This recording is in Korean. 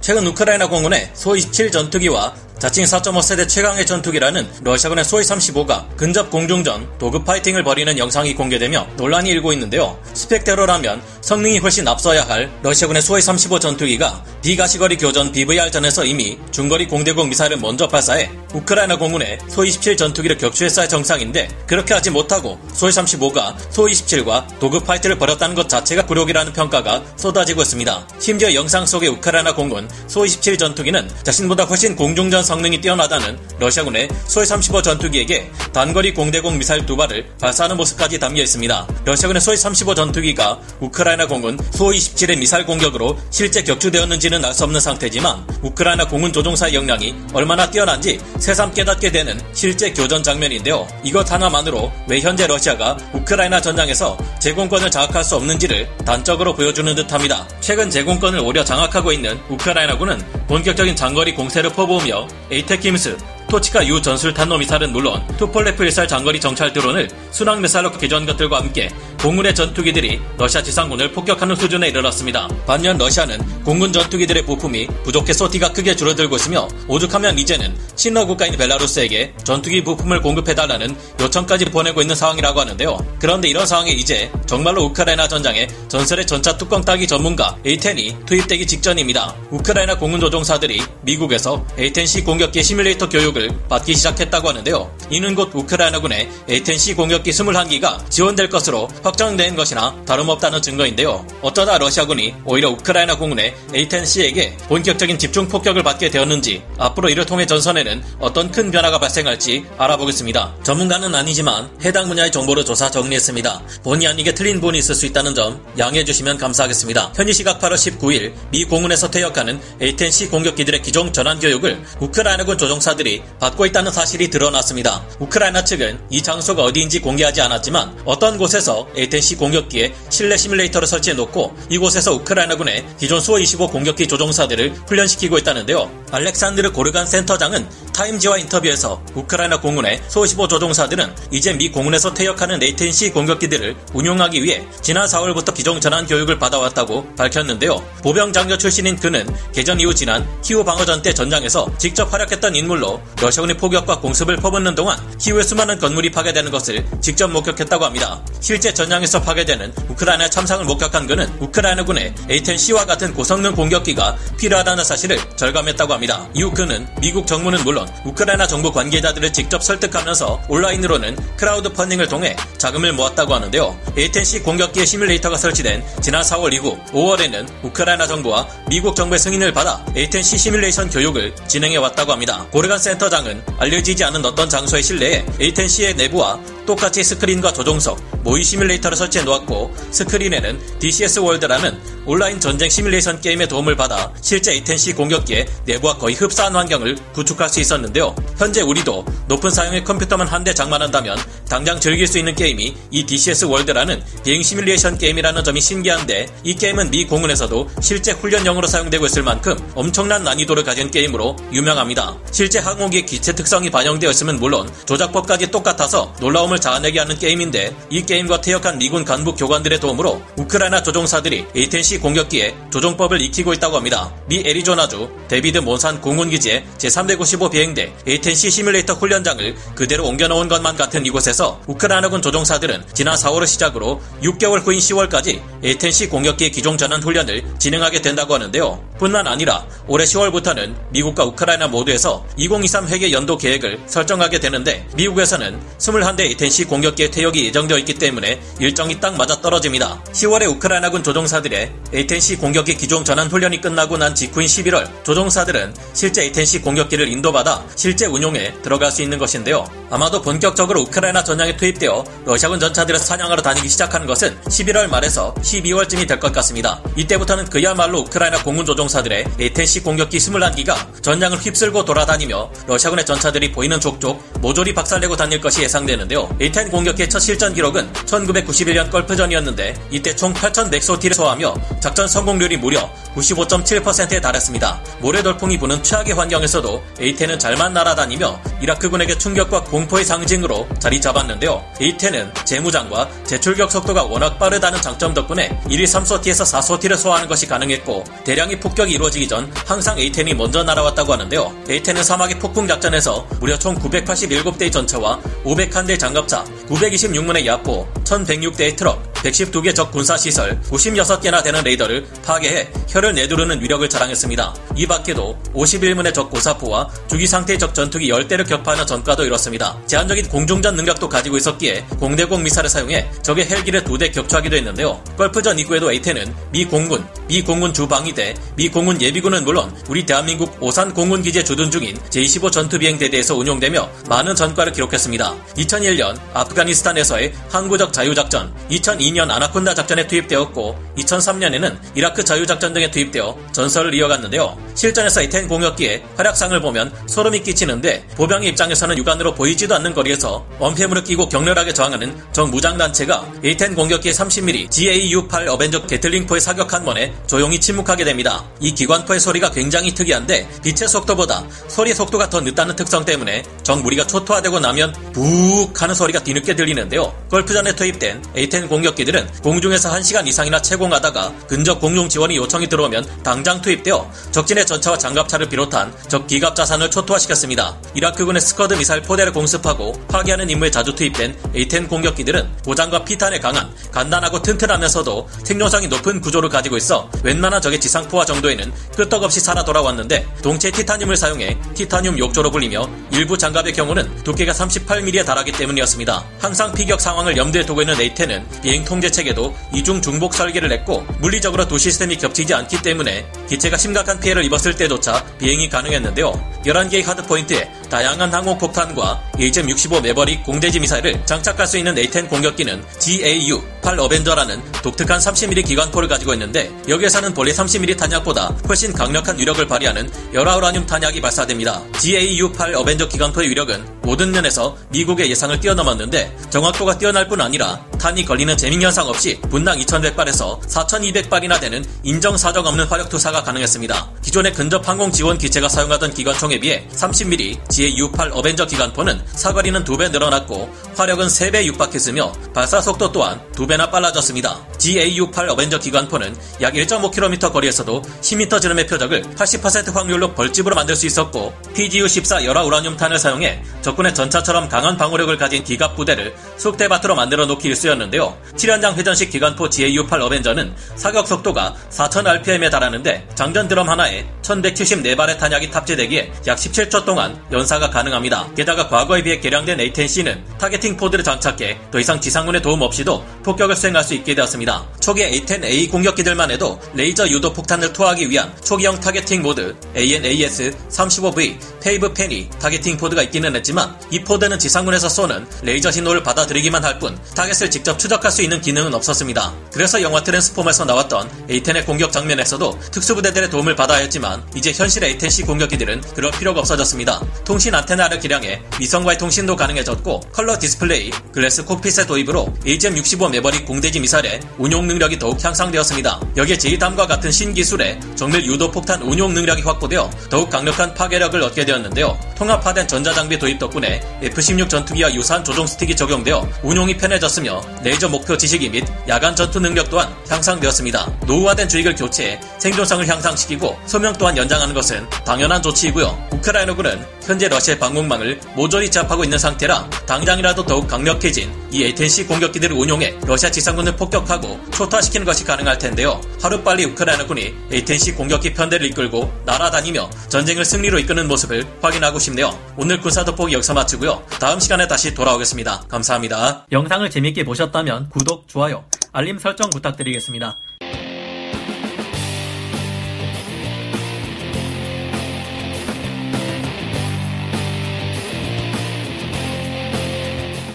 최근 우크라이나 공군의 Su-27 전투기와 자칭 4.5세대 최강의 전투기라는 러시아군의 Su-35가 근접 공중전 dogfighting을 벌이는 영상이 공개되며 논란이 일고 있는데요. 스펙대로라면 성능이 훨씬 앞서야 할 러시아군의 Su-35 전투기가 비가시거리 교전 BVR전에서 이미 중거리 공대공 미사일을 먼저 발사해 우크라이나 공군의 Su-27 전투기를 격추했어야 정상인데 그렇게 하지 못하고 Su-35가 Su-27과 dogfight를 벌였다는 것 자체가 굴욕이라는 평가가 쏟아지고 있습니다. 심지어 영상 속의 우크라이나 공군 Su-27 전투기는 자신보다 훨씬 공중전 성능이 뛰어나다는 러시아군의 Su-35 전투기에게 단거리 공대공 미사일 두 발을 발사하는 모습까지 담겨 있습니다. 러시아군의 소위35 전투기가 우크라이나 공군 소27의 미사일 공격으로 실제 격추되었는지는 알 수 없는 상태지만 우크라이나 공군 조종사의 역량이 얼마나 뛰어난지 새삼 깨닫게 되는 실제 교전 장면인데요. 이것 하나만으로 왜 현재 러시아가 우크라이나 전장에서 제공권을 장악할 수 없는지를 단적으로 보여주는 듯합니다. 최근 제공권을 오려 장악하고 있는 우크라이나 군은 본격적인 장거리 공세를 퍼부으며 에이테키임스 토치카 U 전술 탄도 미사일은 물론 투폴레프 141 장거리 정찰 드론을 순항 미사일로 개조한 것들과 함께 공군의 전투기들이 러시아 지상군을 폭격하는 수준에 이르렀습니다. 반면 러시아는 공군 전투기들의 부품이 부족해 sortie가 크게 줄어들고 있으며 오죽하면 이제는 친러 국가인 벨라루스에게 전투기 부품을 공급해달라는 요청까지 보내고 있는 상황이라고 하는데요. 그런데 이런 상황에 이제 정말로 우크라이나 전장에 전설의 전차 뚜껑 따기 전문가 A10이 투입되기 직전입니다. 우크라이나 공군 조종사들이 미국에서 A10C 공격기 시뮬레이터 교육을 받기 시작했다고 하는데요. 이는 곧 우크라이나군의 A10C 공격기 21기가 지원될 것으로 확정된 것이나 다름없다는 증거인데요. 어쩌다 러시아군이 오히려 우크라이나 공군의 A10C에게 본격적인 집중 폭격을 받게 되었는지 앞으로 이를 통해 전선에는 어떤 큰 변화가 발생할지 알아보겠습니다. 전문가는 아니지만 해당 분야의 정보를 조사 정리했습니다. 본의 아니게 틀린 부분이 있을 수 있다는 점 양해해 주시면 감사하겠습니다. 현지 시각 8월 19일 미 공군에서 퇴역하는 A10C 공격기들의 기종 전환 교육을 우크라이나군 조종사들이 받고 있다는 사실이 드러났습니다. 우크라이나 측은 이 장소가 어디인지 공개하지 않았지만 어떤 곳에서 A10C 공격기에 실내 시뮬레이터를 설치해 놓고 이곳에서 우크라이나군의 기존 수호 25 공격기 조종사들을 훈련시키고 있다는데요. 알렉산드르 고르간 센터장은 타임지와 인터뷰에서 우크라이나 공군의 소15 조종사들은 이제 미 공군에서 퇴역하는 A10C 공격기들을 운용하기 위해 지난 4월부터 기종 전환 교육을 받아왔다고 밝혔는데요. 보병 장교 출신인 그는 개전 이후 지난 키우 방어전 때 전장에서 직접 활약했던 인물로 러시아군의 포격과 공습을 퍼붓는 동안 키우의 수많은 건물이 파괴되는 것을 직접 목격했다고 합니다. 실제 전장에서 파괴되는 우크라이나 참상을 목격한 그는 우크라이나군의 A10C와 같은 고성능 공격기가 필요하다는 사실을 절감했다고 합니다. 이후 그는 미국 정부는 물론 우크라이나 정부 관계자들을 직접 설득하면서 온라인으로는 크라우드 펀딩을 통해 자금을 모았다고 하는데요. A10C 공격기의 시뮬레이터가 설치된 지난 4월 이후 5월에는 우크라이나 정부와 미국 정부의 승인을 받아 A10C 시뮬레이션 교육을 진행해 왔다고 합니다. 고르간 센터장은 알려지지 않은 어떤 장소의 실내에 A10C의 내부와 똑같이 스크린과 조종석, 모의 시뮬레이터를 설치해 놓았고 스크린에는 DCS 월드라는 온라인 전쟁 시뮬레이션 게임의 도움을 받아 실제 A10C 공격기의 내부와 거의 흡사한 환경을 구축할 수 있었는데 요. 현재 우리도 높은 사양의 컴퓨터만 한 대 장만한다면 당장 즐길 수 있는 게임이 이 DCS 월드라는 비행 시뮬레이션 게임이라는 점이 신기한데 이 게임은 미 공군에서도 실제 훈련용으로 사용되고 있을 만큼 엄청난 난이도를 가진 게임으로 유명합니다. 실제 항공기의 기체 특성이 반영되어 있음은 물론 조작법까지 똑같아서 놀라움을 자아내게 하는 게임인데 이 게임과 퇴역한 미군 간부 교관들의 도움으로 우크라이나 조종사들이 A10C 공격기에 조종법을 익히고 있다고 합니다. 미 애리조나주 데이비스 몬산 공군기지의 제395 비행대 A10C 시뮬레이터 훈련장을 그대로 옮겨놓은 것만 같은 이곳에서 우크라이나군 조종사들은 지난 4월을 시작으로 6개월 후인 10월까지 A10C 공격기의 기종 전환 훈련을 진행하게 된다고 하는데요. 뿐만 아니라 올해 10월부터는 미국과 우크라이나 모두에서 2023 회계 연도 계획을 설정하게 되는데 미국에서는 21대 A10C 공격기의 퇴역이 예정되어 있기 때문에 일정이 딱 맞아 떨어집니다. 10월에 우크라이나군 조종사들의 A10C 공격기 기종 전환 훈련이 끝나고 난 직후인 11월 조종사들은 실제 A10C 공격기를 인도 받아 실제 운용에 들어갈 수 있는 것인데요. 아마도 본격적으로 우크라이나 전장에 투입되어 러시아군 전차들을 사냥하러 다니기 시작하는 것은 11월 말에서 12월쯤이 될 것 같습니다. 이때부터는 그야말로 우크라이나 공군 조종사들의 A10C 공격기 21기가 전장을 휩쓸고 돌아다니며 러시아군의 전차들이 보이는 족족 모조리 박살내고 다닐 것이 예상되는데요. A10 공격기의 첫 실전 기록은 1991년 걸프전이었는데 이때 총 8,100소티를 소화하며 작전 성공률이 무려 95.7%에 달했습니다. 모래돌풍이 부는 최악의 환경에서도 A-10은 잘만 날아다니며 이라크군에게 충격과 공포의 상징으로 자리 잡았는데요. A-10은 재무장과 재출격 속도가 워낙 빠르다는 장점 덕분에 1위 3소티에서 4소티를 소화하는 것이 가능했고 대량의 폭격이 이루어지기 전 항상 A-10이 먼저 날아왔다고 하는데요. A-10은 사막의 폭풍 작전에서 무려 총 987대의 전차와 501대 장갑차, 926문의 야포, 1106대의 트럭, 112개 적 군사시설, 96개나 되는 레이더를 파괴해 혀를 내두르는 위력을 자랑했습니다. 이 밖에도 51문의 적 고사포와 주기 상태의 적 전투기 10대를 격파하는 전과도 이뤘습니다. 제한적인 공중전 능력도 가지고 있었기에 공대공 미사일을 사용해 적의 헬기를 두 대 격추하기도 했는데요. 걸프전 이후에도 에이텐은 미 공군, 미 공군 주방위대, 미 공군 예비군은 물론 우리 대한민국 오산 공군기지에 주둔 중인 제25 전투비행대대에서 운용되며 많은 전과를 기록했습니다. 2001년 아프가니스탄에서의 항구적 자유작전, 2002년 아나콘다 작전에 투입되었고 2003년에는 이라크 자유작전 등에 투입되어 전설을 이어갔는데요. 실전에서 A10 공격기의 활약상을 보면 소름이 끼치는데 보병의 입장에서는 육안으로 보이지도 않는 거리에서 엄폐물을 끼고 격렬하게 저항하는 적 무장단체가 A10 공격기의 30mm GAU-8 어벤져 개틀링포의 사격 한 번에 조용히 침묵하게 됩니다. 이 기관포의 소리가 굉장히 특이한데 빛의 속도보다 소리 속도가 더 늦다는 특성 때문에 적 무리가 초토화되고 나면 북 하는 소리가 뒤늦게 들리는데요. 걸프전에 투입된 A10 공격기들은 공중에서 1시간 이상이나 채공하다가 근접 공중 지원이 요청이 들어오면 당장 투입되어 적진의 전차와 장갑차를 비롯한 적 기갑 자산을 초토화시켰습니다. 이라크군의 스커드 미사일 포대를 공습하고 파괴하는 임무에 자주 투입된 A10 공격기들은 고장과 피탄에 강한 간단하고 튼튼하면서도 생존성이 높은 구조를 가지고 있어 웬만한 적의 지상포화 정도에는 끄떡없이 살아 돌아왔는데 동체 티타늄을 사용해 티타늄 욕조로 불리며 일부 장갑의 경우는 두께가 38mm에 달하기 때문이었습니다. 항상 피격 상황을 염두에 두고 있는 에이텐은 비행 통제 체계도 이중 중복 설계를 했고 물리적으로 두 시스템이 겹치지 않기 때문에 기체가 심각한 피해를 입었을 때조차 비행이 가능했는데요. 11개의 하드포인트에 다양한 항공폭탄과 HM-65 매버릭 공대지 미사일을 장착할 수 있는 A-10 공격기는 GAU-8 어벤저라는 독특한 30mm 기관포를 가지고 있는데 여기에서는 본래 30mm 탄약보다 훨씬 강력한 위력을 발휘하는 열화우라늄 탄약이 발사됩니다. GAU-8 어벤저 기관포의 위력은 모든 면에서 미국의 예상을 뛰어넘었는데 정확도가 뛰어날 뿐 아니라 탄이 걸리는 재밍 현상 없이 분당 2100발에서 4200발이나 되는 인정 사정 없는 화력 투사가 가능했습니다. 기존의 근접 항공 지원 기체가 사용하던 기관총에 비해 30mm GAU-8 어벤저 기관포는 사거리는 2배 늘어났고 화력은 3배 육박했으며 발사 속도 또한 2배나 빨라졌습니다. GAU-8 어벤저 기관포는 약 1.5km 거리에서도 10m 지름의 표적을 80% 확률로 벌집으로 만들 수 있었고 PGU-14 열화 우라늄탄을 사용해 적군의 전차처럼 강한 방어력을 가진 기갑 부대를 쑥대밭으로 만들어 놓기 일쑤였는데요. 7연장 회전식 기관포 GAU-8 어벤저는 사격 속도가 4000rpm에 달하는데 장전 드럼 하나에 1174발의 탄약이 탑재되기에 약 17초 동안 연사가 가능합니다. 게다가 과거에 비해 개량된 A10C는 targeting pod를 장착해 더 이상 지상군의 도움 없이도 폭격을 수행할 수 있게 되었습니다. 초기 A10A 공격기들만 해도 레이저 유도 폭탄을 투하하기 위한 초기형 targeting pod AN/AAS-35V Pave Penny targeting pod가 있기는 했지만 이 pod는 지상군에서 쏘는 레이저 신호를 받아들이기만 할 뿐 target을 직접 추적할 수 있는 기능은 없었습니다. 그래서 영화 트랜스포머에서 나왔던 A10의 공격 장면에서도 특수부대들의 도움을 받아야 했지만 이제 현실 A10C 공격기들은 그럴 필요가 없어졌습니다. 통신 안테나를 개량해 위성과의 통신도 가능해졌고 컬러 디스플레이, glass cockpit의 도입으로 AGM-65 매버릭 공대지 미사일의 운용 능력이 더욱 향상되었습니다. 여기에 JDAM과 같은 신기술의 정밀 유도 폭탄 운용 능력이 확보되어 더욱 강력한 파괴력을 얻게 되었는데요. 통합화된 전자장비 도입 덕분에 F-16 전투기와 유사한 조종 스틱이 적용되어 운용이 편해졌으며 레이저 목표 지식이 및 야간 전투 능력 또한 향상되었습니다. 노후화된 주익을 교체해 생존성을 향상시키고 소명 또한 연장하는 것은 당연한 조치이고요. 우크라이나군은 현재 러시아 방공망을 모조리 제압하고 있는 상태라 당장이라도 더욱 강력해진 이 A10C 공격기들을 운용해 러시아 지상군을 폭격하고 초토화시키는 것이 가능할 텐데요. 하루빨리 우크라이나군이 A10C 공격기 편대를 이끌고 날아다니며 전쟁을 승리로 이끄는 모습을 확인하고 싶네요. 오늘 군사 돋보기 여기서 마치고요. 다음 시간에 다시 돌아오겠습니다. 감사합니다. 영상을 재밌게 보셨다면 구독, 좋아요, 알림 설정 부탁드리겠습니다.